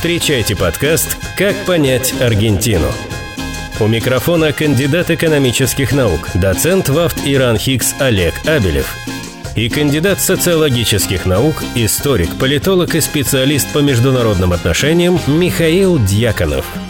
Встречайте подкаст «Как понять Аргентину». У микрофона кандидат экономических наук, доцент ВАФТ Иран Хикс Олег Абелев и кандидат социологических наук, историк, политолог и специалист по международным отношениям Михаил Дьяконов –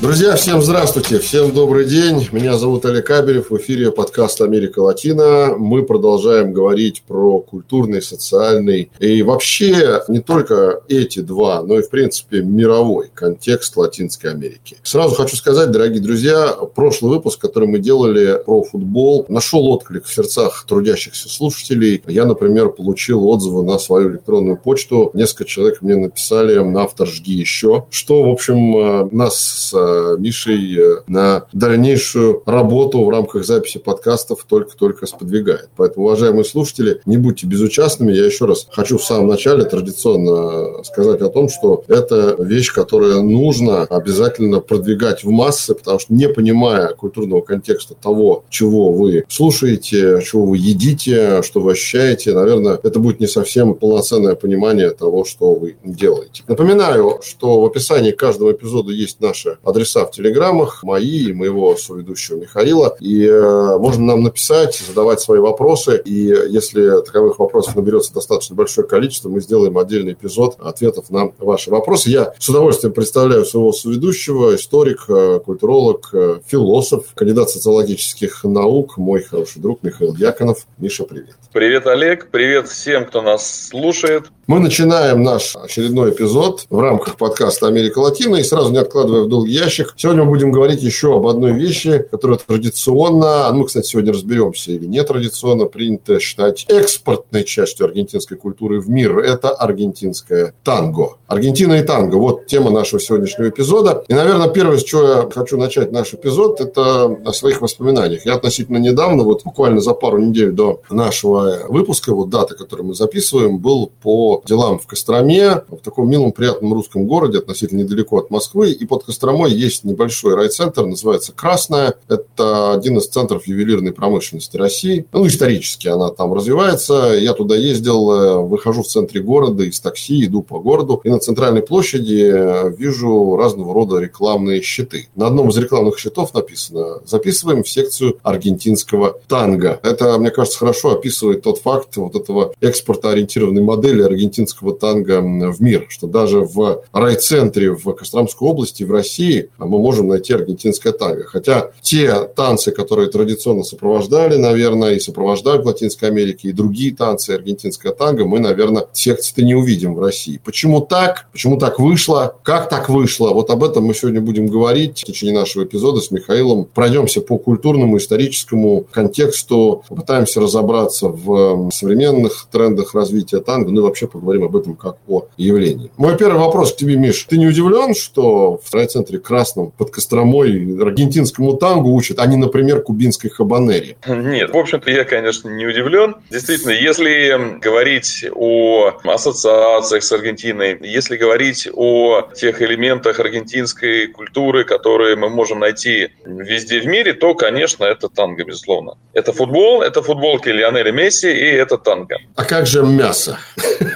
Друзья, всем здравствуйте, всем добрый день. Меня зовут Олег Кабелев, в эфире подкаст «Америка Латина». Мы продолжаем говорить про культурный, социальный и вообще не только эти два, но и, в принципе, мировой контекст Латинской Америки. Сразу хочу сказать, дорогие друзья, прошлый выпуск, который мы делали про футбол, нашел отклик в сердцах трудящихся слушателей. Я, например, получил отзывы на свою электронную почту. Несколько человек мне написали «Автор, жги еще», что, в общем, э, нас Мишей э, на дальнейшую работу в рамках записи подкастов только-только сподвигает. Поэтому, уважаемые слушатели, не будьте безучастными. Я еще раз хочу в самом начале традиционно сказать о том, что это вещь, которую нужно обязательно продвигать в массы, потому что не понимая культурного контекста того, чего вы слушаете, чего вы едите, что вы ощущаете, наверное, это будет не совсем полноценное понимание того, что вы делаете. Напоминаю, что в описании каждого эпизода есть наши адреса адреса в телеграммах, мои и моего соведущего Михаила. И э, можно нам написать, задавать свои вопросы. И если таковых вопросов наберется достаточно большое количество, мы сделаем отдельный эпизод ответов на ваши вопросы. Я с удовольствием представляю своего соведущего, историк, э, культуролог, э, философ, кандидат социологических наук, мой хороший друг Михаил Дьяконов. Миша, привет. Привет, Олег. Привет всем, кто нас слушает. Мы начинаем наш очередной эпизод в рамках подкаста «Америка Латина». И сразу не откладывая в долгий ящик, сегодня мы будем говорить еще об одной вещи, которая традиционно, ну, кстати, сегодня разберемся или не традиционно, принято считать экспортной частью аргентинской культуры в мир. Это аргентинское танго. Аргентина и танго. Вот тема нашего сегодняшнего эпизода. И, наверное, первое, с чего я хочу начать наш эпизод, это о своих воспоминаниях. Я относительно недавно, вот буквально за пару недель до нашего выпуска, вот дата, которую мы записываем, был по делам в Костроме, в таком милом, приятном русском городе, относительно недалеко от Москвы. И под Костромой есть небольшой райцентр, называется Красная. Это один из центров ювелирной промышленности России. Ну, исторически она там развивается. Я туда ездил, э, выхожу в центре города из такси, иду по городу. И на центральной площади э, вижу разного рода рекламные щиты. На одном из рекламных щитов написано «Записываем в секцию аргентинского танго». Это, мне кажется, хорошо описывает тот факт вот этого экспортоориентированной модели аргентинского аргентинского танго в мир, что даже в райцентре в Костромской области, в России, мы можем найти аргентинское танго. Хотя те танцы, которые традиционно сопровождали, наверное, и сопровождают в Латинской Америке, и другие танцы аргентинское танго, мы, наверное, секции-то не увидим в России. Почему так? Почему так вышло? Как так вышло? Вот об этом мы сегодня будем говорить в течение нашего эпизода с Михаилом. Пройдемся по культурному, историческому контексту, попытаемся разобраться в современных трендах развития танго, ну и вообще поговорим об этом как о явлении. Мой первый вопрос к тебе, Миш. Ты не удивлен, что в райцентре Красном под Костромой аргентинскому тангу учат, а не, например, кубинской хабанере? Нет, в общем-то, я, конечно, не удивлен. Действительно, если говорить о ассоциациях с Аргентиной, если говорить о тех элементах аргентинской культуры, которые мы можем найти везде в мире, то, конечно, это танго, безусловно. Это футбол, это футболки Лионеля Месси и это танго. А как же мясо?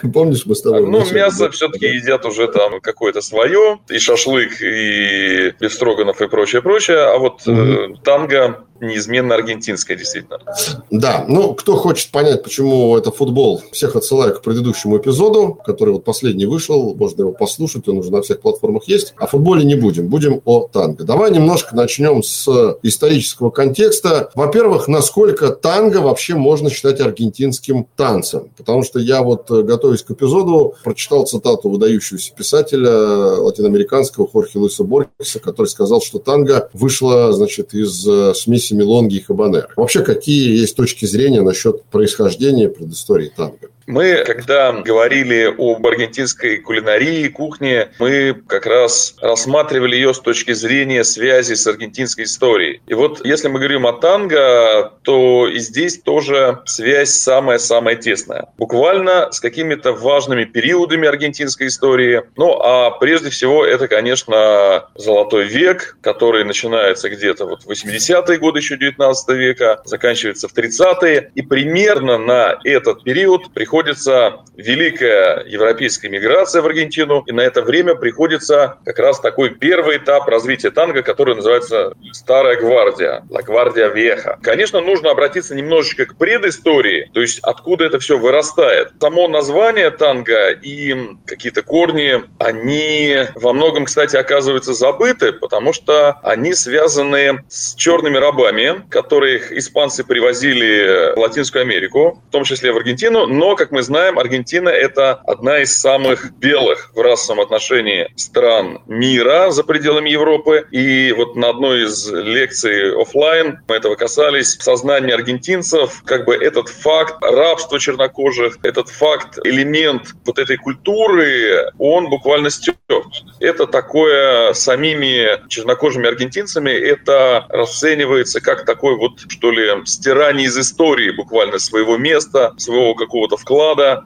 Помнишь, мы с тобой... Ну, мясо все-таки едят уже там какое-то свое, и шашлык, и бифстроганов, и прочее, прочее. А вот угу. танго неизменно аргентинская, действительно. Да, ну, кто хочет понять, почему это футбол, всех отсылаю к предыдущему эпизоду, который вот последний вышел, можно его послушать, он уже на всех платформах есть. О футболе не будем, будем о танго. Давай немножко начнем с исторического контекста. Во-первых, насколько танго вообще можно считать аргентинским танцем? Потому что я вот, э, готовясь к эпизоду, прочитал цитату выдающегося писателя латиноамериканского Хорхе Луиса Боргеса, который сказал, что танго вышло, значит, из э, смеси Мелонги и Хабанер. Вообще, какие есть точки зрения насчет происхождения предыстории танго? Мы, когда говорили об аргентинской кулинарии, кухне, мы как раз рассматривали ее с точки зрения связи с аргентинской историей. И вот если мы говорим о танго, то и здесь тоже связь самая-самая тесная. Буквально с какими-то важными периодами аргентинской истории. Ну, а прежде всего это, конечно, золотой век, который начинается где-то вот в 80-е годы еще 19 века, заканчивается в 30-е. И примерно на этот период приходит приходится великая европейская миграция в Аргентину, и на это время приходится как раз такой первый этап развития танго, который называется «Старая гвардия», «La Guardia Vieja». Конечно, нужно обратиться немножечко к предыстории, то есть откуда это все вырастает. Само название танго и какие-то корни, они во многом, кстати, оказываются забыты, потому что они связаны с черными рабами, которых испанцы привозили в Латинскую Америку, в том числе в Аргентину, но, как мы знаем, Аргентина – это одна из самых белых в расовом отношении стран мира за пределами Европы. И вот на одной из лекций офлайн мы этого касались. Сознание аргентинцев, как бы этот факт рабства чернокожих, этот факт, элемент вот этой культуры, он буквально стерт. Это такое самими чернокожими аргентинцами, это расценивается как такой вот, что ли, стирание из истории буквально своего места, своего какого-то вклада.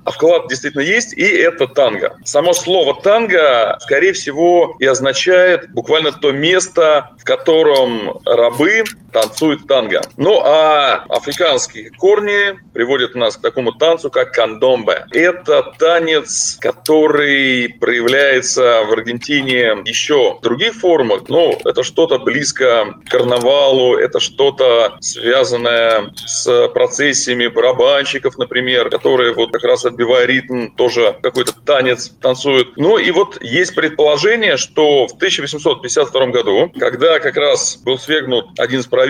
А вклад действительно есть, и это танго. Само слово танго, скорее всего, и означает буквально то место, в котором рабы танцуют танго. Ну, а африканские корни приводят нас к такому танцу, как кандомбе. Это танец, который проявляется в Аргентине еще в других формах. Ну, это что-то близко к карнавалу, это что-то связанное с процессиями барабанщиков, например, которые вот как раз отбивая ритм, тоже какой-то танец танцуют. Ну и вот есть предположение, что в 1852 году, когда как раз был свергнут один из правителей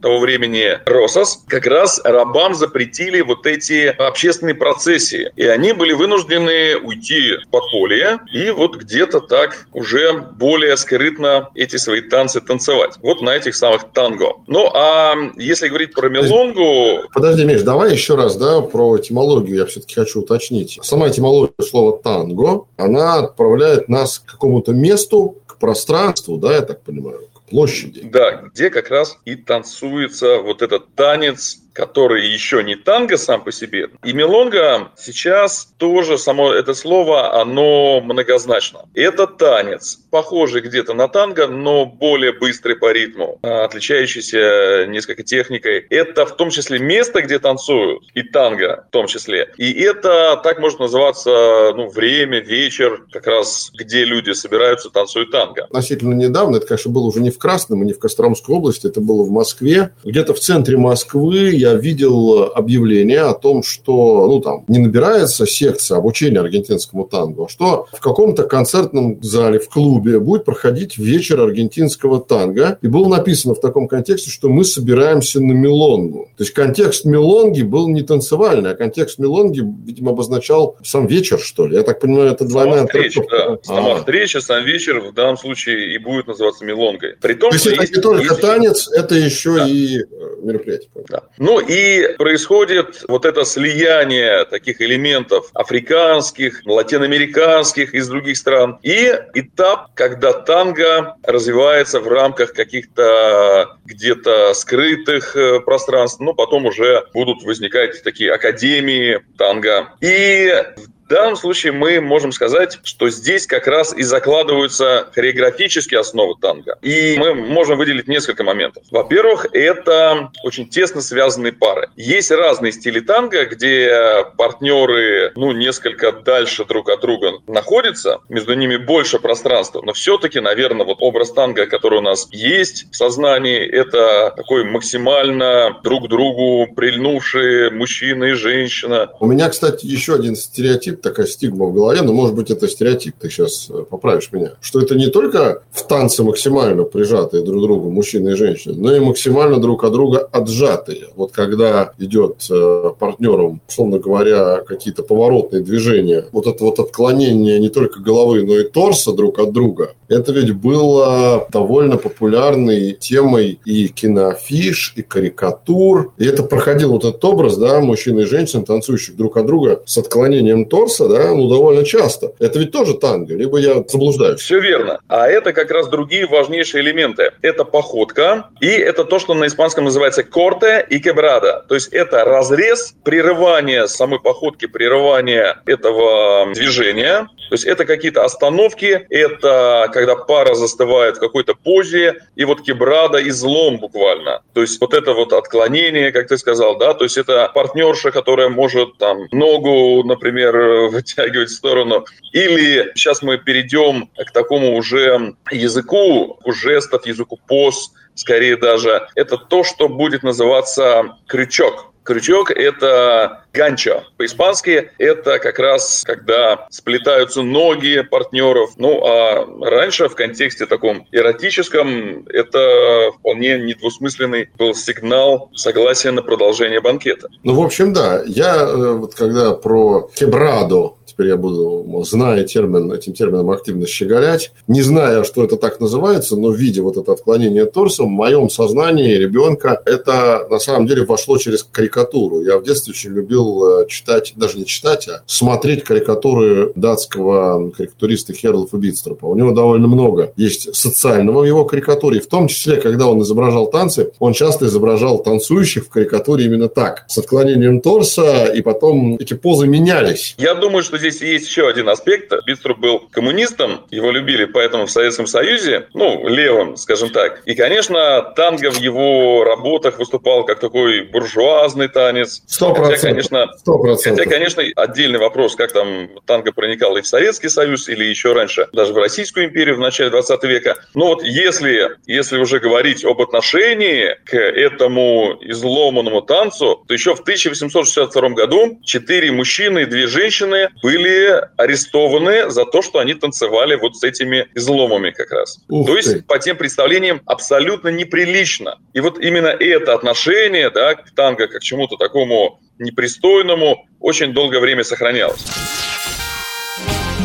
того времени Росос, как раз рабам запретили вот эти общественные процессии. И они были вынуждены уйти в подполье и вот где-то так уже более скрытно эти свои танцы танцевать. Вот на этих самых танго. Ну, а если говорить про мелонгу... Подожди, Миш, давай еще раз, да, про этимологию я все-таки хочу уточнить. Сама этимология слова танго, она отправляет нас к какому-то месту, к пространству, да, я так понимаю, площади. Да, где как раз и танцуется вот этот танец который еще не танго сам по себе. И мелонга сейчас тоже само это слово, оно многозначно. Это танец, похожий где-то на танго, но более быстрый по ритму, а, отличающийся несколько техникой. Это в том числе место, где танцуют, и танго в том числе. И это так может называться ну, время, вечер, как раз где люди собираются, танцуют танго. Относительно недавно, это, конечно, было уже не в Красном и не в Костромской области, это было в Москве. Где-то в центре Москвы я видел объявление о том, что ну, там, не набирается секция обучения аргентинскому танго, а что в каком-то концертном зале, в клубе будет проходить вечер аргентинского танго. И было написано в таком контексте, что мы собираемся на мелонгу. То есть контекст мелонги был не танцевальный, а контекст мелонги, видимо, обозначал сам вечер, что ли. Я так понимаю, это двойная встреча, да. Сама а. встреча, сам вечер в данном случае и будет называться мелонгой. При том, То есть это не только есть... танец, это еще да. и э, мероприятие. Да. Ну и происходит вот это слияние таких элементов африканских, латиноамериканских из других стран. И этап, когда танго развивается в рамках каких-то где-то скрытых э, пространств, но потом уже будут возникать такие академии танго. И в в данном случае мы можем сказать, что здесь как раз и закладываются хореографические основы танго. И мы можем выделить несколько моментов. Во-первых, это очень тесно связанные пары. Есть разные стили танго, где партнеры, ну, несколько дальше друг от друга находятся, между ними больше пространства, но все-таки, наверное, вот образ танго, который у нас есть в сознании, это такой максимально друг другу прильнувшие мужчина и женщина. У меня, кстати, еще один стереотип сидит такая стигма в голове, но, может быть, это стереотип, ты сейчас э, поправишь меня, что это не только в танце максимально прижатые друг к другу мужчины и женщины, но и максимально друг от друга отжатые. Вот когда идет э, партнером, условно говоря, какие-то поворотные движения, вот это вот отклонение не только головы, но и торса друг от друга, это ведь было довольно популярной темой и киноафиш, и карикатур. И это проходил вот этот образ, да, мужчин и женщин, танцующих друг от друга с отклонением торса, торса, да, ну, довольно часто. Это ведь тоже танго, либо я заблуждаюсь. Все верно. А это как раз другие важнейшие элементы. Это походка, и это то, что на испанском называется корте и кебрада. То есть это разрез, прерывание самой походки, прерывание этого движения. То есть это какие-то остановки, это когда пара застывает в какой-то позе, и вот кебрада излом буквально. То есть вот это вот отклонение, как ты сказал, да, то есть это партнерша, которая может там ногу, например, вытягивать в сторону. Или сейчас мы перейдем к такому уже языку, жестов, языку поз, скорее даже, это то, что будет называться крючок. Крючок – это ганчо. По-испански это как раз, когда сплетаются ноги партнеров. Ну, а раньше в контексте таком эротическом это вполне недвусмысленный был сигнал согласия на продолжение банкета. Ну, в общем, да. Я э, вот когда про кебрадо теперь я буду, зная термин, этим термином активно щеголять, не зная, что это так называется, но видя вот это отклонение торса, в моем сознании ребенка это на самом деле вошло через карикатуру. Я в детстве очень любил э, читать, даже не читать, а смотреть карикатуры датского карикатуриста Херлофа Битстропа. У него довольно много есть социального в его карикатуре, в том числе, когда он изображал танцы, он часто изображал танцующих в карикатуре именно так, с отклонением торса, и потом эти позы менялись. Я думаю, что здесь есть еще один аспект. Биструп был коммунистом, его любили поэтому в Советском Союзе, ну, левым, скажем так. И, конечно, танго в его работах выступал как такой буржуазный танец. Сто процентов. Хотя, конечно, 100%. хотя, конечно, отдельный вопрос, как там танго проникал и в Советский Союз, или еще раньше, даже в Российскую империю в начале 20 века. Но вот если, если уже говорить об отношении к этому изломанному танцу, то еще в 1862 году четыре мужчины и две женщины были были арестованы за то, что они танцевали вот с этими изломами как раз. Ух то есть, ты. по тем представлениям, абсолютно неприлично. И вот именно это отношение да, к танго как к чему-то такому непристойному очень долгое время сохранялось.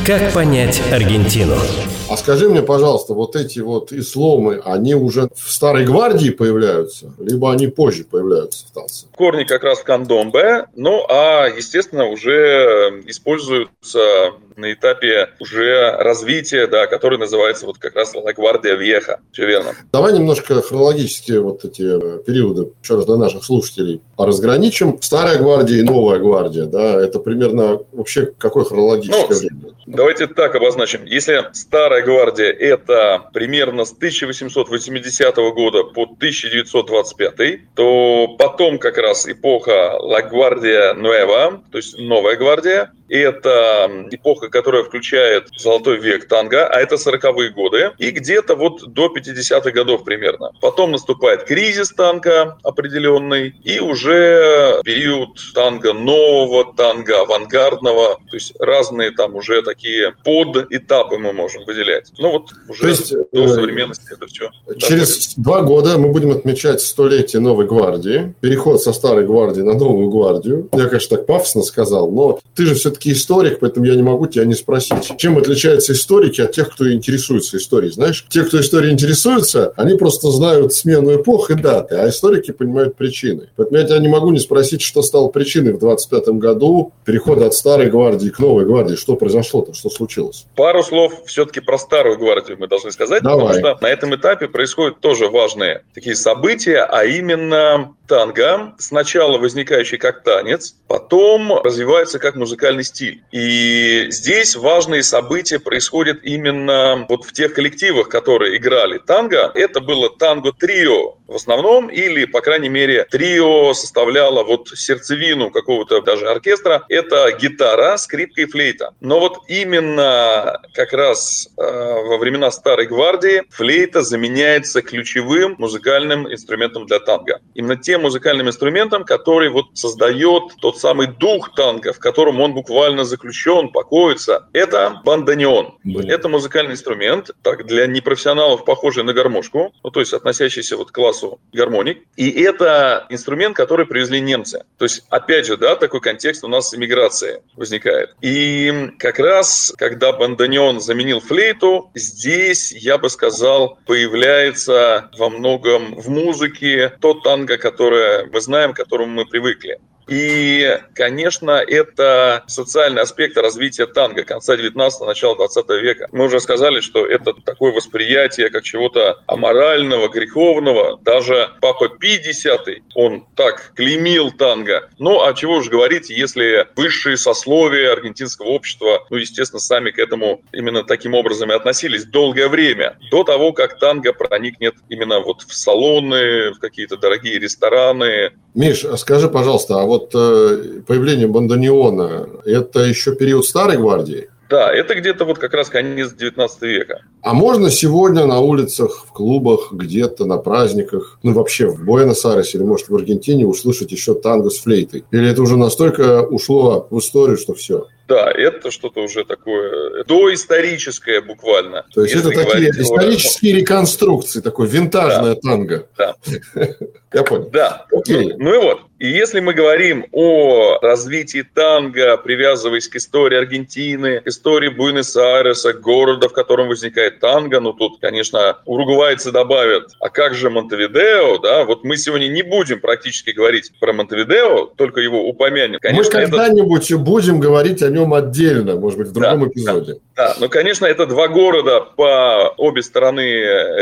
Как понять Аргентину? А скажи мне, пожалуйста, вот эти вот исломы, они уже в Старой Гвардии появляются, либо они позже появляются в танце? Корни как раз в кандомбе, ну а, естественно, уже используются на этапе уже развития, да, который называется вот как раз La Guardia Vieja. Все верно. Давай немножко хронологически вот эти э, периоды, еще раз для наших слушателей, разграничим. Старая гвардия и новая гвардия, да, это примерно вообще какое хронологическое ну, время? Давайте так обозначим. Если старая гвардия – это примерно с 1880 года по 1925, то потом как раз эпоха La Guardia Nueva, то есть новая гвардия, это эпоха, которая включает золотой век танго, а это 40-е годы, и где-то вот до 50-х годов примерно. Потом наступает кризис танка определенный, и уже период танго нового, танго авангардного, то есть разные там уже такие подэтапы мы можем выделять. Ну вот уже то есть, до э, современности это все. Через два года мы будем отмечать столетие новой гвардии, переход со старой гвардии на новую гвардию. Я, конечно, так пафосно сказал, но ты же все-таки все-таки историк, поэтому я не могу тебя не спросить. Чем отличаются историки от тех, кто интересуется историей? Знаешь, те, кто историей интересуется, они просто знают смену эпох и даты, а историки понимают причины. Поэтому я тебя не могу не спросить, что стало причиной в 25 году перехода от старой гвардии к новой гвардии. Что произошло-то, что случилось? Пару слов все-таки про старую гвардию мы должны сказать, Давай. потому что на этом этапе происходят тоже важные такие события, а именно танго, сначала возникающий как танец, потом развивается как музыкальный стиль. И здесь важные события происходят именно вот в тех коллективах, которые играли танго. Это было танго-трио в основном, или, по крайней мере, трио составляло вот сердцевину какого-то даже оркестра. Это гитара, скрипка и флейта. Но вот именно как раз э, во времена Старой Гвардии флейта заменяется ключевым музыкальным инструментом для танго. Именно тем музыкальным инструментом, который вот создает тот самый дух танго, в котором он буквально заключен, покоится. Это бандонеон. Это музыкальный инструмент, так, для непрофессионалов похожий на гармошку, ну, то есть относящийся вот к классу гармоник. И это инструмент, который привезли немцы. То есть, опять же, да, такой контекст у нас иммиграции возникает. И как раз, когда бандонеон заменил флейту, здесь, я бы сказал, появляется во многом в музыке тот танго, которое мы знаем, к которому мы привыкли. И, конечно, это социальный аспект развития танго конца 19-го, начала 20 века. Мы уже сказали, что это такое восприятие как чего-то аморального, греховного. Даже Папа Пи X, он так клеймил танго. Ну, а чего уж говорить, если высшие сословия аргентинского общества, ну, естественно, сами к этому именно таким образом и относились долгое время, до того, как танго проникнет именно вот в салоны, в какие-то дорогие рестораны. Миш, а скажи, пожалуйста, а вот э, появление бандонеона – это еще период Старой Гвардии? Да, это где-то вот как раз конец 19 века. А можно сегодня на улицах, в клубах, где-то на праздниках, ну вообще в Буэнос-Айресе или может в Аргентине услышать еще танго с флейтой? Или это уже настолько ушло в историю, что все? Да, это что-то уже такое доисторическое буквально. То есть это такие исторические о... реконструкции, такой винтажное да. танго. Да. Я понял. Да. Окей. Ну, ну и вот. И если мы говорим о развитии танго, привязываясь к истории Аргентины, к истории Буэнос-Айреса, города, в котором возникает танго, ну тут, конечно, уругвайцы добавят, а как же Монтевидео, да, вот мы сегодня не будем практически говорить про Монтевидео, только его упомянем. Конечно, мы когда-нибудь это... будем говорить о нем отдельно, может быть, в другом да, эпизоде. Да, да, ну, конечно, это два города по обе стороны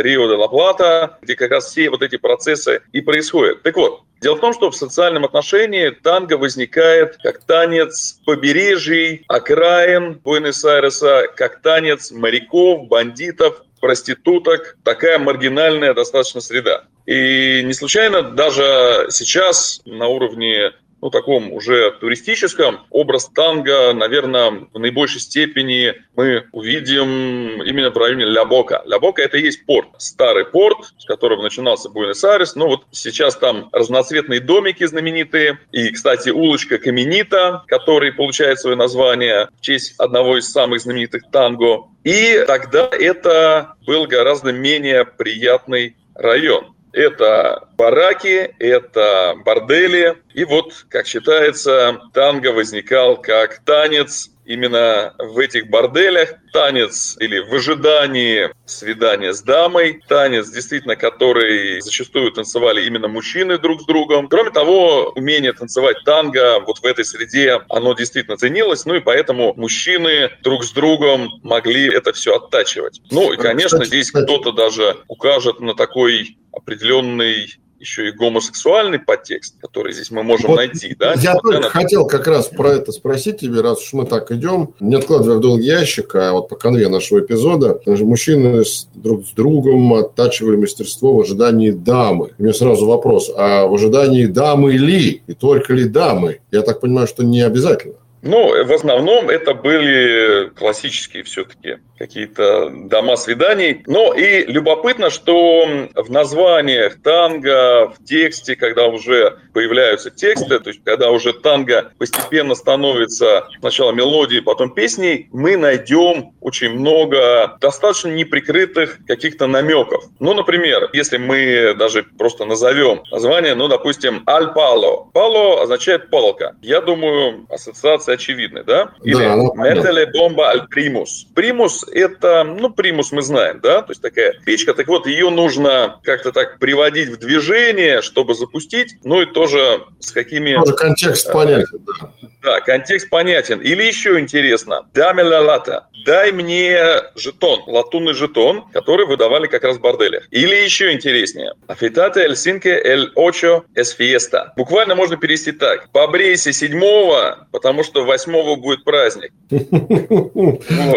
Рио-де-Ла-Плата, где как раз все вот эти процессы и происходят. Так вот, Дело в том, что в социальном отношении танго возникает как танец побережий, окраин Буэнос-Айреса, как танец моряков, бандитов, проституток, такая маргинальная достаточно среда. И не случайно даже сейчас на уровне ну, таком уже туристическом, образ танго, наверное, в наибольшей степени мы увидим именно в районе Лябока. Лябока – это и есть порт, старый порт, с которого начинался Буэнос-Айрес. Ну, вот сейчас там разноцветные домики знаменитые. И, кстати, улочка Каменита, который получает свое название в честь одного из самых знаменитых танго. И тогда это был гораздо менее приятный район. Это бараки, это бордели. И вот, как считается, танго возникал как танец именно в этих борделях. Танец или в ожидании свидания с дамой. Танец, действительно, который зачастую танцевали именно мужчины друг с другом. Кроме того, умение танцевать танго вот в этой среде, оно действительно ценилось. Ну и поэтому мужчины друг с другом могли это все оттачивать. Ну и, конечно, здесь кто-то даже укажет на такой определенный еще и гомосексуальный подтекст, который здесь мы можем вот найти. Да? Я только на... хотел как раз про это спросить тебе, раз уж мы так идем, не откладывая в долгий ящик, а вот по конве нашего эпизода, даже мужчины друг с другом оттачивали мастерство в ожидании дамы. У меня сразу вопрос, а в ожидании дамы ли? И только ли дамы? Я так понимаю, что не обязательно. Ну, в основном это были классические все-таки какие-то дома свиданий. Но и любопытно, что в названиях танго, в тексте, когда уже появляются тексты, то есть когда уже танго постепенно становится сначала мелодией, потом песней, мы найдем очень много достаточно неприкрытых каких-то намеков. Ну, например, если мы даже просто назовем название, ну, допустим, «Аль Пало». «Пало» означает «палка». Я думаю, ассоциация очевидная, да? Или да, «Метеле бомба аль примус». «Примус» это, ну, примус мы знаем, да, то есть такая печка. Так вот, ее нужно как-то так приводить в движение, чтобы запустить, ну и тоже с какими... Тоже контекст а, понятен, да. Да, контекст понятен. Или еще интересно, даме ла лата, дай мне жетон, латунный жетон, который выдавали как раз в борделях. Или еще интереснее, афитате эль синке эль очо эс фиеста. Буквально можно перевести так, побрейся седьмого, потому что восьмого будет праздник.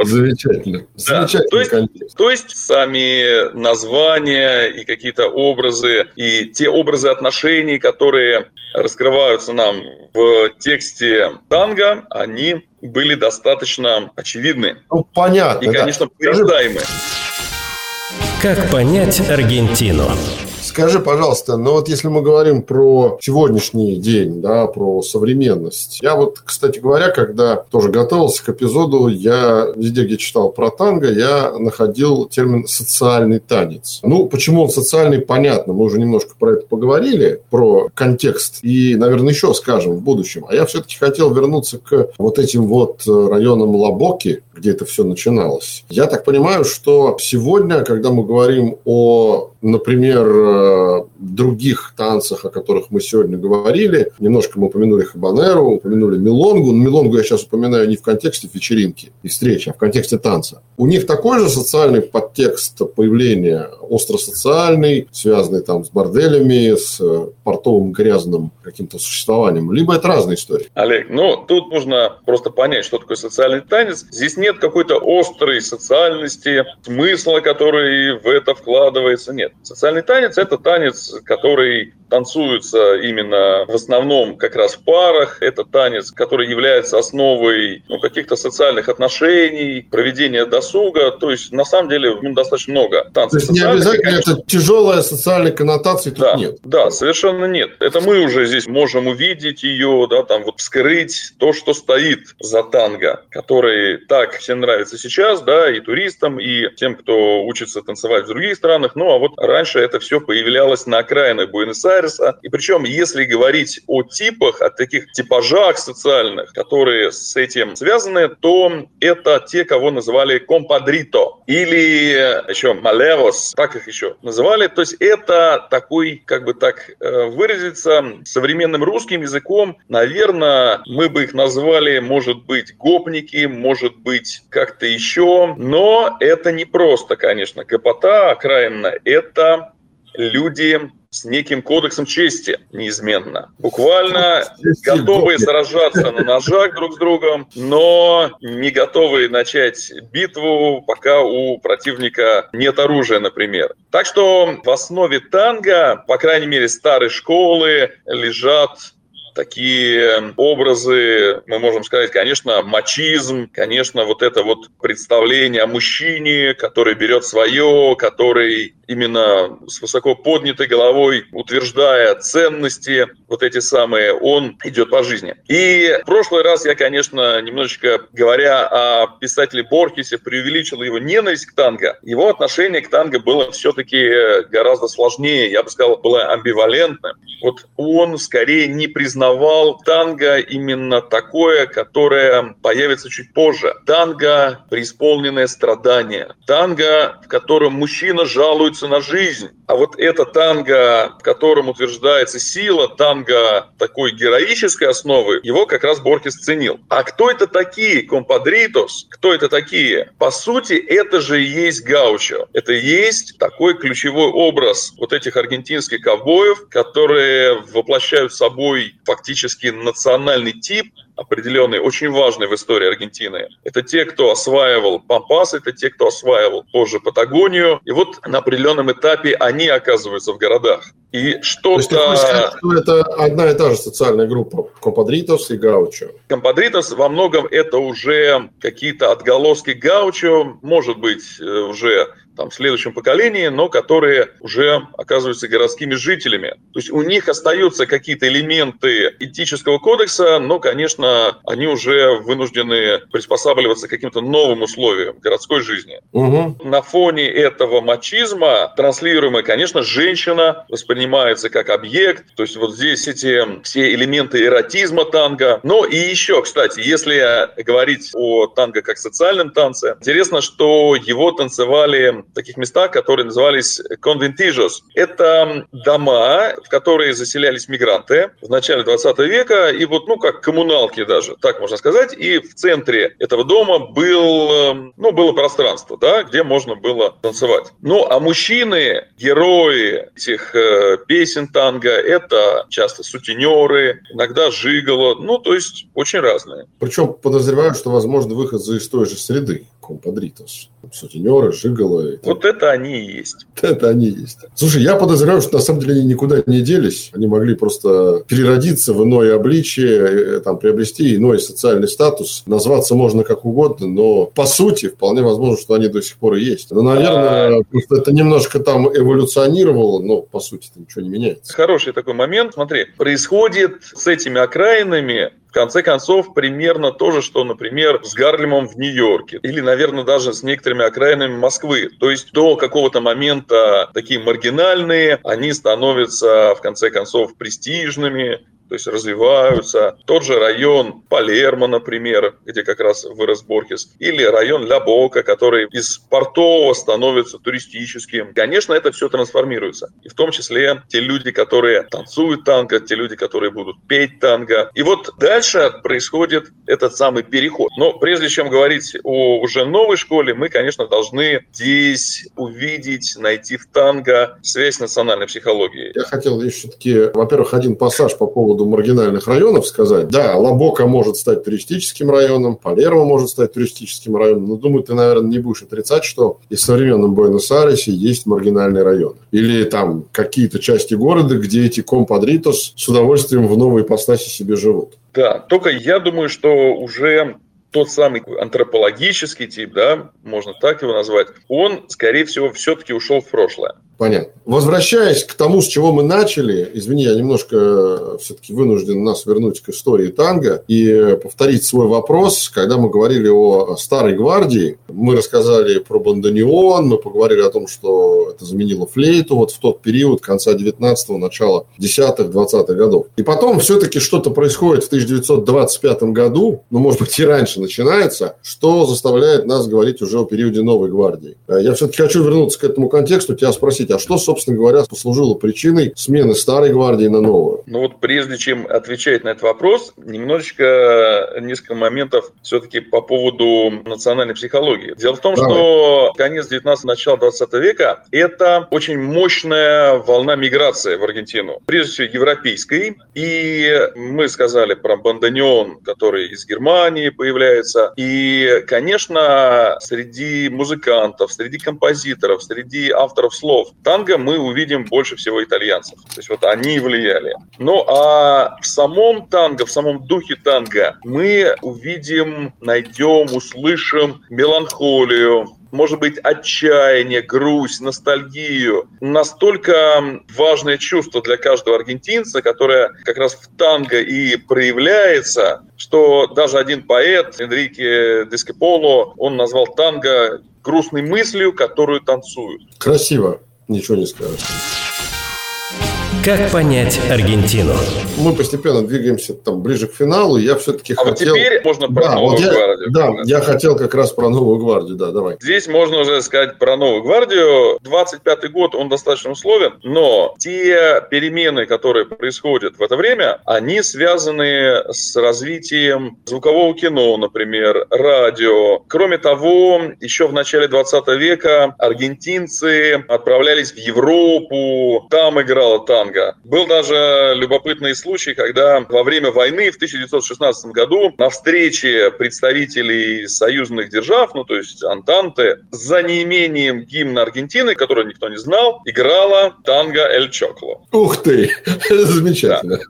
Замечательно. Да. То, есть, то есть сами названия и какие-то образы, и те образы отношений, которые раскрываются нам в тексте танго, они были достаточно очевидны. Ну, понятно. И, конечно, да. порождаемые. Как понять Аргентину? Скажи, пожалуйста, ну вот если мы говорим про сегодняшний день, да, про современность. Я вот, кстати говоря, когда тоже готовился к эпизоду, я везде, где читал про танго, я находил термин «социальный танец». Ну, почему он социальный, понятно. Мы уже немножко про это поговорили, про контекст. И, наверное, еще скажем в будущем. А я все-таки хотел вернуться к вот этим вот районам Лабоки, где это все начиналось. Я так понимаю, что сегодня, когда мы говорим о, например, э, других танцах, о которых мы сегодня говорили, немножко мы упомянули Хабанеру, упомянули Милонгу. Но Милонгу я сейчас упоминаю не в контексте вечеринки и встречи, а в контексте танца. У них такой же социальный подтекст появления, остросоциальный, связанный там с борделями, с э, портовым грязным каким-то существованием, либо это разные истории. Олег, ну тут нужно просто понять, что такое социальный танец. Здесь нет какой-то острой социальности, смысла, который в это вкладывается. Нет. Социальный танец – это танец, который танцуется именно в основном как раз в парах. Это танец, который является основой ну, каких-то социальных отношений, проведения досуга. То есть, на самом деле, ну, достаточно много танцев. То есть, не обязательно конечно... это тяжелая социальная коннотация тут да, нет? Да, совершенно нет. Это мы уже здесь можем увидеть ее, да, там вот вскрыть то, что стоит за танго, который так всем нравится сейчас, да, и туристам, и тем, кто учится танцевать в других странах. Ну, а вот раньше это все появлялось на окраинах Буэнос-Айреса, Айреса. И причем, если говорить о типах, о таких типажах социальных, которые с этим связаны, то это те, кого называли компадрито или еще малерос, так их еще называли. То есть это такой, как бы так э, выразиться, современным русским языком, наверное, мы бы их назвали, может быть, гопники, может быть, как-то еще. Но это не просто, конечно, гопота окраинно. Это люди с неким кодексом чести неизменно. Буквально готовые сражаться на ножах друг с другом, но не готовые начать битву, пока у противника нет оружия, например. Так что в основе танго, по крайней мере, старой школы, лежат такие образы, мы можем сказать, конечно, мачизм, конечно, вот это вот представление о мужчине, который берет свое, который именно с высоко поднятой головой, утверждая ценности, вот эти самые, он идет по жизни. И в прошлый раз я, конечно, немножечко говоря о писателе Борхесе, преувеличил его ненависть к танго. Его отношение к танго было все-таки гораздо сложнее, я бы сказал, было амбивалентным. Вот он скорее не признавал танго именно такое, которое появится чуть позже. Танго, преисполненное страдания. Танго, в котором мужчина жалуется жалуются на жизнь. А вот это танго, в котором утверждается сила, танго такой героической основы, его как раз Борхес ценил. А кто это такие, компадритос? Кто это такие? По сути, это же и есть гаучо. Это и есть такой ключевой образ вот этих аргентинских ковбоев, которые воплощают собой фактически национальный тип, определенный, очень важный в истории Аргентины. Это те, кто осваивал Пампас, это те, кто осваивал позже Патагонию. И вот на определенном этапе они оказываются в городах. И что-то... То есть, что это одна и та же социальная группа, Компадритос и Гаучо. Компадритос во многом это уже какие-то отголоски Гаучо, может быть, э, уже там, в следующем поколении, но которые уже оказываются городскими жителями. То есть у них остаются какие-то элементы этического кодекса, но, конечно, они уже вынуждены приспосабливаться к каким-то новым условиям городской жизни. Угу. На фоне этого мачизма транслируемая, конечно, женщина воспринимается как объект. То есть вот здесь эти все элементы эротизма танго. Но и еще, кстати, если говорить о танго как социальном танце, интересно, что его танцевали таких местах, которые назывались конвентижос. Это дома, в которые заселялись мигранты в начале 20 века, и вот, ну, как коммуналки даже, так можно сказать, и в центре этого дома был, эм, ну, было пространство, да, где можно было танцевать. Ну, а мужчины, герои этих э, песен танго, это часто сутенеры, иногда жиголо, ну, то есть очень разные. Причем подозреваю, что, возможно, выход из той же среды, компадритос сутенеры, жиголы. Вот это они и есть. Это они и есть. Слушай, я подозреваю, что на самом деле они никуда не делись. Они могли просто переродиться в иное обличие, э, там, приобрести иной социальный статус. Назваться можно как угодно, но по сути вполне возможно, что они до сих пор и есть. Но, наверное, а... просто это немножко там эволюционировало, но по сути ничего не меняется. Хороший такой момент. Смотри, происходит с этими окраинами в конце концов, примерно то же, что, например, с Гарлемом в Нью-Йорке. Или, наверное, даже с некоторыми окраинами Москвы. То есть до какого-то момента такие маргинальные, они становятся, в конце концов, престижными, то есть развиваются. Тот же район Палермо, например, где как раз вырос Борхес, или район Ля Бока, который из портового становится туристическим. Конечно, это все трансформируется. И в том числе те люди, которые танцуют танго, те люди, которые будут петь танго. И вот дальше происходит этот самый переход. Но прежде чем говорить о уже новой школе, мы, конечно, должны здесь увидеть, найти в танго связь с национальной психологией. Я хотел еще все-таки, во-первых, один пассаж по поводу маргинальных районов сказать. Да, Лабока может стать туристическим районом, Палермо может стать туристическим районом, но думаю, ты, наверное, не будешь отрицать, что и в современном Буэнос-Айресе есть маргинальные районы. Или там какие-то части города, где эти компадритос с удовольствием в новой ипостаси себе живут. Да, только я думаю, что уже тот самый антропологический тип, да, можно так его назвать, он, скорее всего, все-таки ушел в прошлое. Понятно. Возвращаясь к тому, с чего мы начали, извини, я немножко э, все-таки вынужден нас вернуть к истории танго и повторить свой вопрос. Когда мы говорили о старой гвардии, мы рассказали про бандонеон, мы поговорили о том, что это заменило флейту вот в тот период конца 19-го, начала 10-х, 20-х годов. И потом все-таки что-то происходит в 1925 году, ну, может быть, и раньше начинается, что заставляет нас говорить уже о периоде новой гвардии. Э, я все-таки хочу вернуться к этому контексту, тебя спросить, а что, собственно говоря, послужило причиной смены старой гвардии на новую? Ну вот прежде чем отвечать на этот вопрос, немножечко, несколько моментов все-таки по поводу национальной психологии. Дело в том, Давай. что конец 19 начало 20 века – это очень мощная волна миграции в Аргентину. Прежде всего, европейской. И мы сказали про бандонеон, который из Германии появляется. И, конечно, среди музыкантов, среди композиторов, среди авторов слов танго мы увидим больше всего итальянцев. То есть вот они влияли. Ну а в самом танго, в самом духе танго мы увидим, найдем, услышим меланхолию, может быть, отчаяние, грусть, ностальгию. Настолько важное чувство для каждого аргентинца, которое как раз в танго и проявляется, что даже один поэт, Энрике Дескеполо, он назвал танго грустной мыслью, которую танцуют. Красиво ничего не скажешь. Как понять Аргентину? Мы постепенно двигаемся там ближе к финалу. Я все-таки а хотел... теперь можно про да, Новую вот я, гвардию. Да, я хотел как раз про Новую гвардию, да, давай. Здесь можно уже сказать про Новую гвардию. 25-й год, он достаточно условен, но те перемены, которые происходят в это время, они связаны с развитием звукового кино, например, радио. Кроме того, еще в начале 20 века аргентинцы отправлялись в Европу, там играла танго танго. Был даже любопытный случай, когда во время войны в 1916 году на встрече представителей союзных держав, ну то есть Антанты, за неимением гимна Аргентины, который никто не знал, играла танго «Эль Чокло». Ух ты! Замечательно.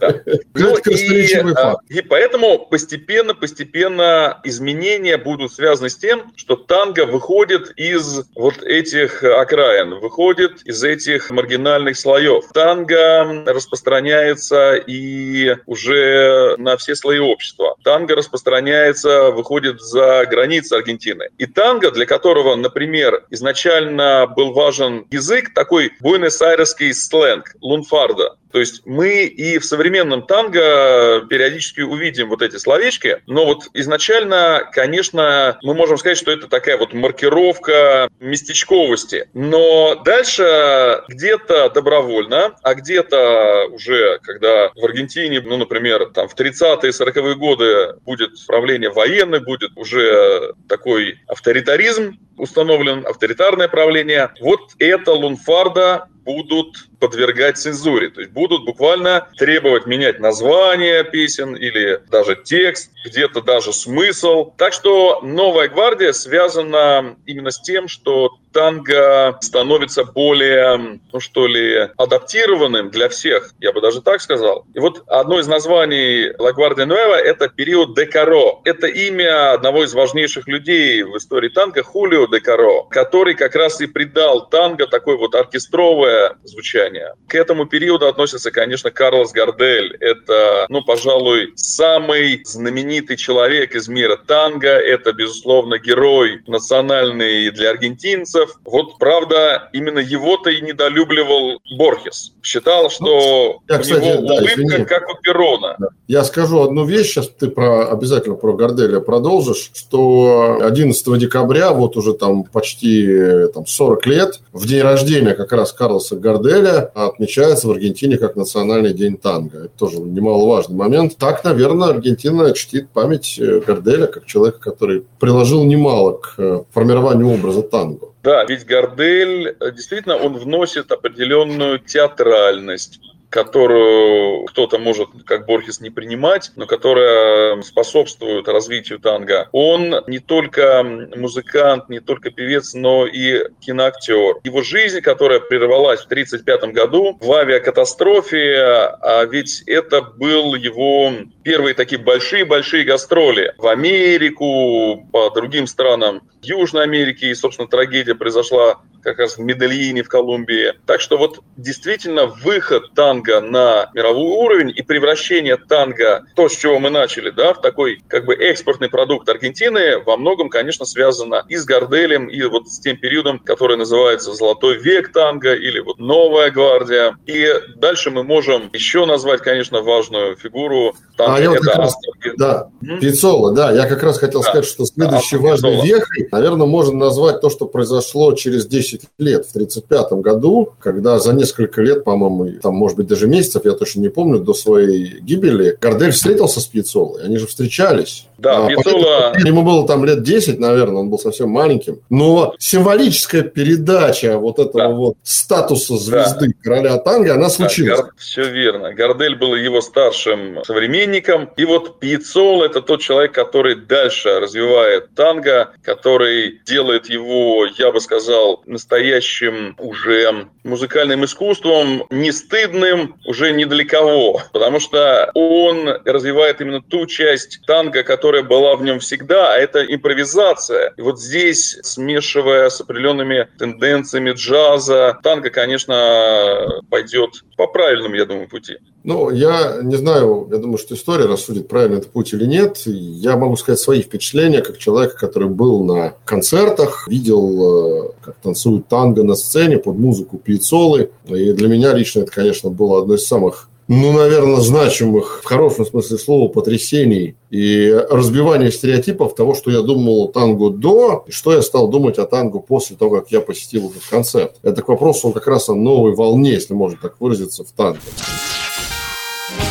Да. Ну, и, а, и поэтому постепенно-постепенно изменения будут связаны с тем, что танго выходит из вот этих окраин, выходит из этих маргинальных слоев слоев. Танго распространяется и уже на все слои общества. Танго распространяется, выходит за границы Аргентины. И танго, для которого, например, изначально был важен язык, такой буэнос-айресский сленг, лунфарда. То есть мы и в современном танго периодически увидим вот эти словечки, но вот изначально, конечно, мы можем сказать, что это такая вот маркировка местечковости. Но дальше где-то добровольно, а где-то уже, когда в Аргентине, ну, например, там в 30-е, 40-е годы будет правление военное, будет уже такой авторитаризм установлен, авторитарное правление. Вот это лунфарда будут подвергать цензуре. То есть будут буквально требовать менять название песен или даже текст, где-то даже смысл. Так что новая гвардия связана именно с тем, что танго становится более, ну что ли, адаптированным для всех, я бы даже так сказал. И вот одно из названий La Guardia Nueva – это период Декаро. Это имя одного из важнейших людей в истории танго, Хулио Декаро, который как раз и придал танго такое вот оркестровое звучание. К этому периоду относится, конечно, Карлос Гардель. Это, ну, пожалуй, самый знаменитый человек из мира танго. Это, безусловно, герой национальный для аргентинцев, танцев. Вот, правда, именно его-то и недолюбливал Борхес. Считал, что я, кстати, у него да, улыбка, извини. как у Перона. Я скажу одну вещь, сейчас ты про, обязательно про Горделя продолжишь, что 11 декабря, вот уже там почти там, 40 лет, в день рождения как раз Карлоса Горделя отмечается в Аргентине как национальный день танго. Это тоже немаловажный момент. Так, наверное, Аргентина чтит память э, Горделя как человека, который приложил немало к э, формированию образа танго. Да, ведь Гордель, э, действительно, он вносит определенную театральность, которую кто-то может, как Борхес, не принимать, но которая способствует развитию танго. Он не только музыкант, не только певец, но и киноактер. Его жизнь, которая прервалась в 1935 году в авиакатастрофе, а ведь это был его первые такие большие-большие гастроли в Америку, по другим странам Южной Америки. И, собственно, трагедия произошла как раз в Медельине в Колумбии. Так что вот действительно выход танго на мировой уровень и превращение танго, то, с чего мы начали, да, в такой как бы экспортный продукт Аргентины, во многом, конечно, связано и с Горделем, и вот с тем периодом, который называется «Золотой век танго» или вот «Новая гвардия». И дальше мы можем еще назвать, конечно, важную фигуру танго. А я это раз, да, Пиццола, да, я как раз хотел да. сказать, что следующий да, важный век, наверное, можно назвать то, что произошло через 10 10 лет, в 1935 году, когда за несколько лет, по-моему, там, может быть, даже месяцев, я точно не помню, до своей гибели, Гордель встретился с Пьяцолой, они же встречались. Да, а, Пьяцола... Ему было там лет 10, наверное, он был совсем маленьким. Но символическая передача вот этого да. вот статуса звезды да. короля танго, она случилась. Да, Гор... Все верно. Гордель был его старшим современником. И вот Пьяцола – это тот человек, который дальше развивает танго, который делает его, я бы сказал, настоящим уже музыкальным искусством, не стыдным уже ни для кого, потому что он развивает именно ту часть танго, которая была в нем всегда, а это импровизация. И вот здесь, смешивая с определенными тенденциями джаза, танго, конечно, пойдет по правильному, я думаю, пути. Ну, я не знаю, я думаю, что история рассудит, правильно это путь или нет. Я могу сказать свои впечатления, как человек, который был на концертах, видел, э, как танцуют танго на сцене под музыку Пьяцолы. И для меня лично это, конечно, было одно из самых ну, наверное, значимых, в хорошем смысле слова, потрясений и разбивания стереотипов того, что я думал о танго до, и что я стал думать о танго после того, как я посетил этот концерт. Это к вопросу как раз о новой волне, если можно так выразиться, в танго.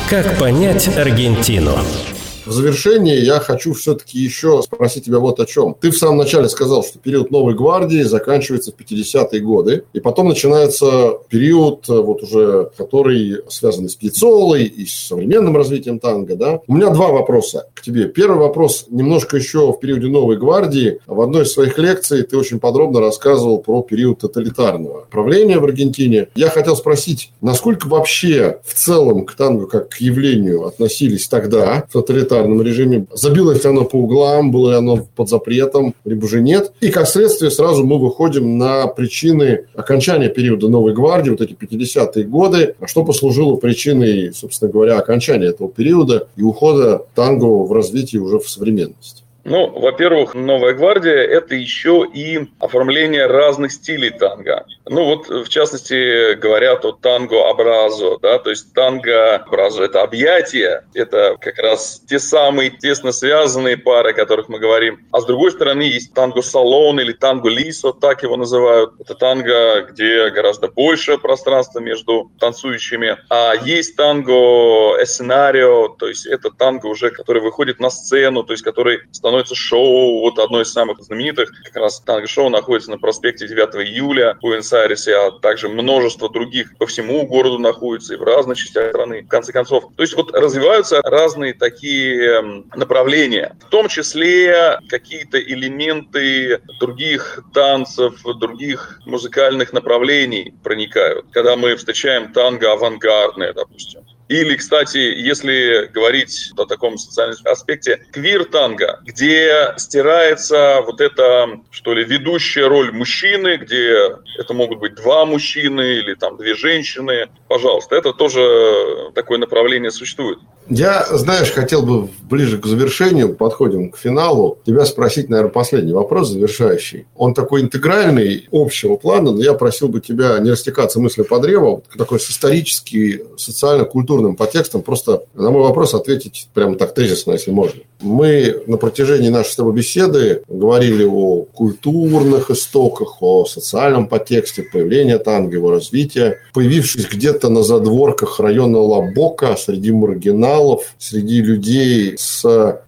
Как понять Аргентину? В завершение я хочу все-таки еще спросить тебя вот о чем. Ты в самом начале сказал, что период Новой гвардии заканчивается в 50-е годы, и потом начинается период, э, вот уже, который связан с Пьяцолой и с современным развитием танго. Да? У меня два вопроса к тебе. Первый вопрос немножко еще в периоде Новой гвардии. В одной из своих лекций ты очень подробно рассказывал про период тоталитарного правления в Аргентине. Я хотел спросить, насколько вообще в целом к танго как к явлению относились тогда в тоталитарном тоталитарном режиме. Забилось оно по углам, было оно под запретом, либо же нет. И как следствие сразу мы выходим на причины окончания периода Новой гвардии, вот эти 50-е годы, а что послужило причиной, собственно говоря, окончания этого периода и ухода танго в развитии уже в современность. Ну, во-первых, «Новая гвардия» – это еще и оформление разных стилей танго. Ну, вот, в частности, говорят о танго-абразо, да, то есть танго-абразо – это объятия, это как раз те самые тесно связанные пары, о которых мы говорим. А с другой стороны, есть танго-салон или танго-лисо, так его называют. Это танго, где гораздо больше пространства между танцующими. А есть танго-эсценарио, то есть это танго уже, который выходит на сцену, то есть который становится становится шоу, вот одно из самых знаменитых, как раз танго-шоу находится на проспекте 9 июля в Буэнос-Айресе, а также множество других по всему городу находится и в разных частях страны, в конце концов. То есть вот развиваются разные такие эм, направления, в том числе какие-то элементы других танцев, других музыкальных направлений проникают. Когда мы встречаем танго авангардное, допустим, или, кстати, если говорить о таком социальном аспекте, квир-танго, где стирается вот эта, что ли, ведущая роль мужчины, где это могут быть два мужчины или там две женщины, пожалуйста. Это тоже такое направление существует. Я, знаешь, хотел бы ближе к завершению, подходим к финалу, тебя спросить, наверное, последний вопрос завершающий. Он такой интегральный, общего плана, но я просил бы тебя не растекаться мыслью по древу, такой с исторически, социально-культурным подтекстом, просто на мой вопрос ответить прямо так тезисно, если можно. Мы на протяжении нашей с тобой беседы говорили о культурных истоках, о социальном подтексте появления танго, его развития. Появившись где-то на задворках района Лабока, среди маргиналов, среди людей с,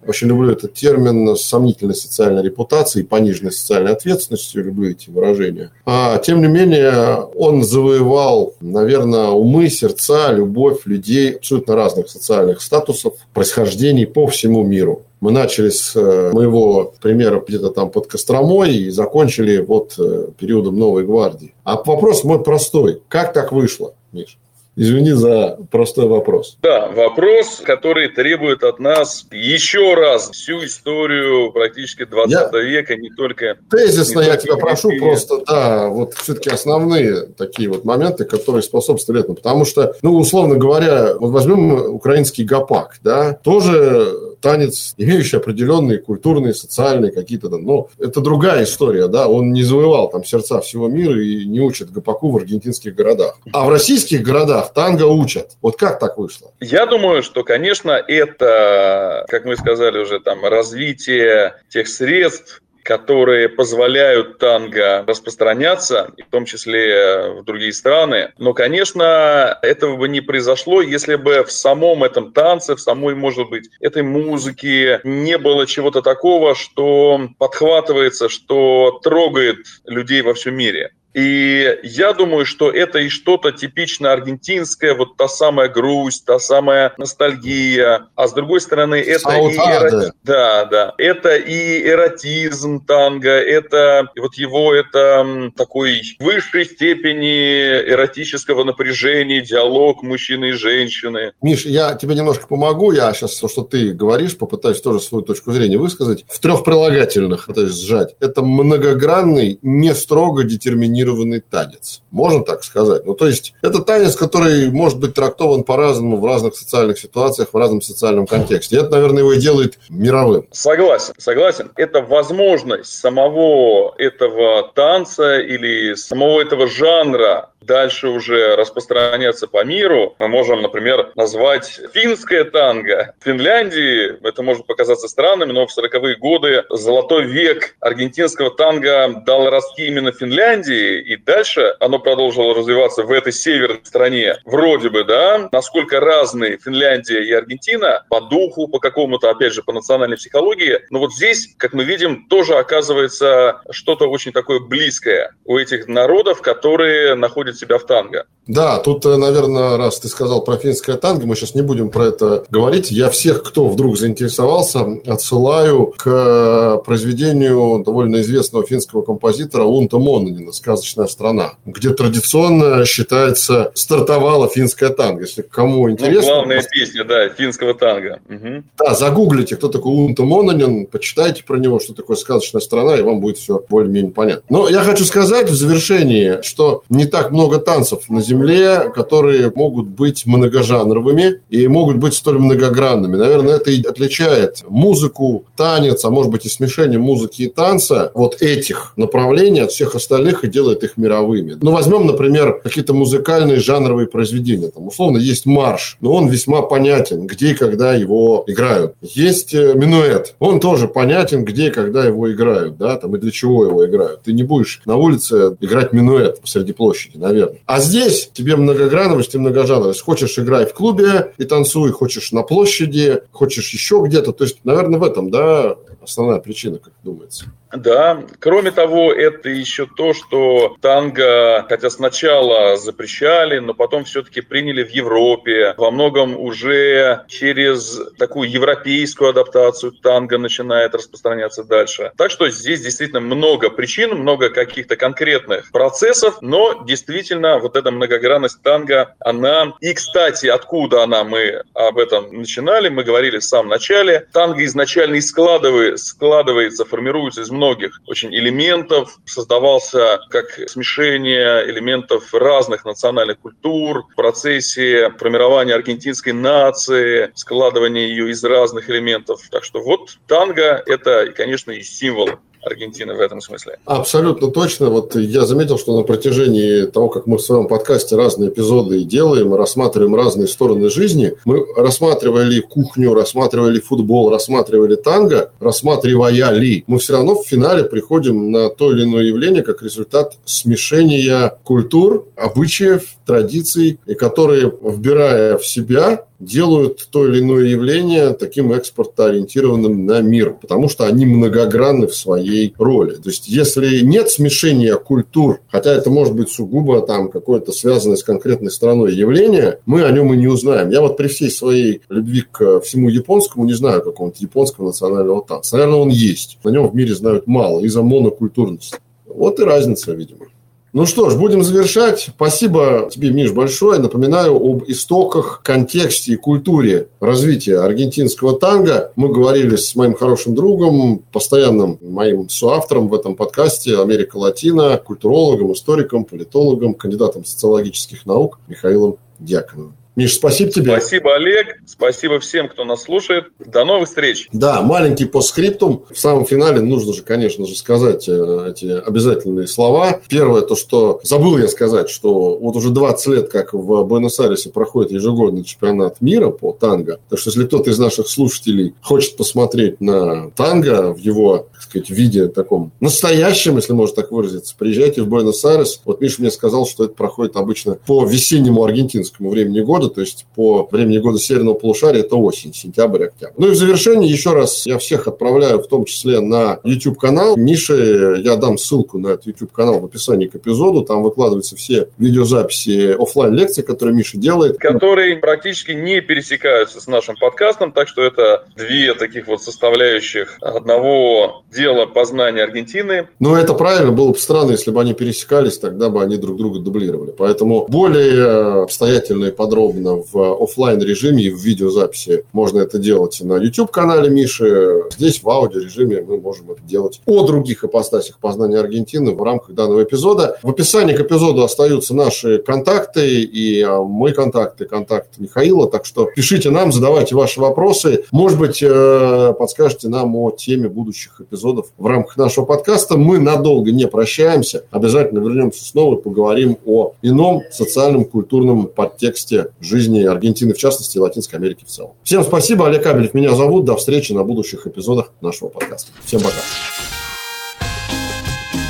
очень люблю этот термин, с сомнительной социальной репутацией, пониженной социальной ответственностью, люблю эти выражения. А, тем не менее, он завоевал, наверное, умы, сердца, любовь людей абсолютно разных социальных статусов, происхождений по всему миру. Мы начали с э, моего примера где-то там под Костромой и закончили вот э, периодом Новой гвардии. А вопрос мой простой. Как так вышло, Миша? Извини за простой вопрос. Да, вопрос, который требует от нас еще раз всю историю практически 20 я... века, не только... Тезисно не я тебя прошу веке. просто, да, вот все-таки основные такие вот моменты, которые способствуют этому. Потому что, ну, условно говоря, вот возьмем украинский гопак, да, тоже танец, имеющий определенные культурные, социальные какие-то, но это другая история, да, он не завоевал там сердца всего мира и не учит гопаку в аргентинских городах. А в российских городах танго учат. Вот как так вышло? Я думаю, что, конечно, это, как мы сказали уже, там, развитие тех средств, которые позволяют танго распространяться, в том числе в другие страны. Но, конечно, этого бы не произошло, если бы в самом этом танце, в самой, может быть, этой музыке не было чего-то такого, что подхватывается, что трогает людей во всем мире. И я думаю, что это и что-то типично аргентинское, вот та самая грусть, та самая ностальгия. А с другой стороны, это Саутада. и эротизм. Да, да. Это и эротизм танго, это вот его это такой высшей степени эротического напряжения, диалог мужчины и женщины. Миш, я тебе немножко помогу. Я сейчас то, что ты говоришь, попытаюсь тоже свою точку зрения высказать. В трех прилагательных, есть сжать. Это многогранный, не строго детерминированный комбинированный танец. Можно так сказать? Ну, то есть, это танец, который может быть трактован по-разному в разных социальных ситуациях, в разном социальном контексте. И это, наверное, его и делает мировым. Согласен, согласен. Это возможность самого этого танца или самого этого жанра дальше уже распространяться по миру. Мы можем, например, назвать финское танго. В Финляндии, это может показаться странным, но в 40-е годы золотой век аргентинского танго дал ростки именно Финляндии, и дальше оно продолжило развиваться в этой северной стране. Вроде бы, да, насколько разные Финляндия и Аргентина по духу, по какому-то, опять же, по национальной психологии. Но вот здесь, как мы видим, тоже оказывается что-то очень такое близкое у этих народов, которые чувствует себя в танго. Да, тут, э, наверное, раз ты сказал про финское танго, мы сейчас не будем про это говорить. Я всех, кто вдруг заинтересовался, отсылаю к э, произведению довольно известного финского композитора Унта Монанина «Сказочная страна», где традиционно считается стартовала финская танго. Если кому ну, интересно... Ну, главная просто... песня, да, финского танго. Угу. Да, загуглите, кто такой Унта Монанин, почитайте про него, что такое «Сказочная страна», и вам будет все более-менее понятно. Но я хочу сказать в завершении, что не так много много танцев на Земле, которые могут быть многожанровыми и могут быть столь многогранными. Наверное, это и отличает музыку, танец, а может быть и смешение музыки и танца, вот этих направлений от всех остальных и делает их мировыми. Ну, возьмем, например, какие-то музыкальные жанровые произведения. Там, условно, есть марш, но он весьма понятен, где и когда его играют. Есть э, минуэт, он тоже понятен, где и когда его играют, да, там и для чего его играют. Ты не будешь на улице играть минуэт посреди площади, наверное. А здесь тебе многограновость и многожанровость. Хочешь играй в клубе и танцуй, хочешь на площади, хочешь еще где-то. То есть, наверное, в этом, да, основная причина, как думается. Да, кроме того, это еще то, что танго, хотя сначала запрещали, но потом все-таки приняли в Европе. Во многом уже через такую европейскую адаптацию танго начинает распространяться дальше. Так что здесь действительно много причин, много каких-то конкретных процессов, но действительно вот эта многогранность танго, она... И, кстати, откуда она, мы об этом начинали, мы говорили в самом начале. Танго изначально и складывает, складывается, формируется из многих очень элементов, создавался как смешение элементов разных национальных культур в процессе формирования аргентинской нации, складывания ее из разных элементов. Так что вот танго – это, конечно, и символ Аргентины в этом смысле. Абсолютно точно. Вот я заметил, что на протяжении того, как мы в своем подкасте разные эпизоды делаем, рассматриваем разные стороны жизни, мы рассматривали кухню, рассматривали футбол, рассматривали танго, рассматривая ли, мы все равно в финале приходим на то или иное явление как результат смешения культур, обычаев, традиций, и которые, вбирая в себя, делают то или иное явление таким экспортоориентированным на мир, потому что они многогранны в своей роли. То есть, если нет смешения культур, хотя это может быть сугубо там какое-то связанное с конкретной страной явление, мы о нем и не узнаем. Я вот при всей своей любви к всему японскому не знаю какого-нибудь японского национального танца. Наверное, он есть. На нем в мире знают мало из-за монокультурности. Вот и разница, видимо. Ну что ж, будем завершать. Спасибо тебе, Миш, большое. Напоминаю об истоках, контексте и культуре развития аргентинского танго. Мы говорили с моим хорошим другом, постоянным моим соавтором в этом подкасте «Америка Латина», культурологом, историком, политологом, кандидатом социологических наук Михаилом Дьяконовым. Миш, спасибо тебе. Спасибо, Олег. Спасибо всем, кто нас слушает. До новых встреч. Да, маленький постскриптум. В самом финале нужно же, конечно же, сказать э, эти обязательные слова. Первое, то, что забыл я сказать, что вот уже 20 лет, как в Буэнос-Айресе проходит ежегодный чемпионат мира по танго. Так что, если кто-то из наших слушателей хочет посмотреть на танго в его, так сказать, виде таком настоящем, если можно так выразиться, приезжайте в Буэнос-Айрес. Вот Миша мне сказал, что это проходит обычно по весеннему аргентинскому времени года года, то есть по времени года северного полушария это осень, сентябрь, октябрь. Ну и в завершение еще раз я всех отправляю в том числе на YouTube-канал. Мише я дам ссылку на этот YouTube-канал в описании к эпизоду. Там выкладываются все видеозаписи офлайн лекций которые Миша делает. Которые практически не пересекаются с нашим подкастом, так что это две таких вот составляющих одного дела познания Аргентины. Ну, это правильно. Было бы странно, если бы они пересекались, тогда бы они друг друга дублировали. Поэтому более обстоятельно и подробно удобно в офлайн режиме и в видеозаписи. Можно это делать на YouTube-канале Миши. Здесь в аудио-режиме мы можем это делать о других ипостасях познания Аргентины в рамках данного эпизода. В описании к эпизоду остаются наши контакты и а, мой контакт, и контакт Михаила. Так что пишите нам, задавайте ваши вопросы. Может быть, э, подскажете нам о теме будущих эпизодов в рамках нашего подкаста. Мы надолго не прощаемся. Обязательно вернемся снова и поговорим о ином социальном, культурном подтексте жизни Аргентины в частности и Латинской Америки в целом. Всем спасибо. Олег Кабелев меня зовут. До встречи на будущих эпизодах нашего подкаста. Всем пока.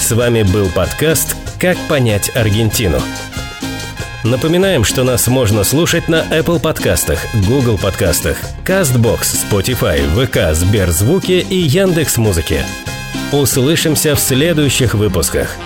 С вами был подкаст «Как понять Аргентину». Напоминаем, что нас можно слушать на Apple подкастах, Google подкастах, CastBox, Spotify, ВК, Сберзвуки и Яндекс.Музыке. Услышимся в следующих выпусках.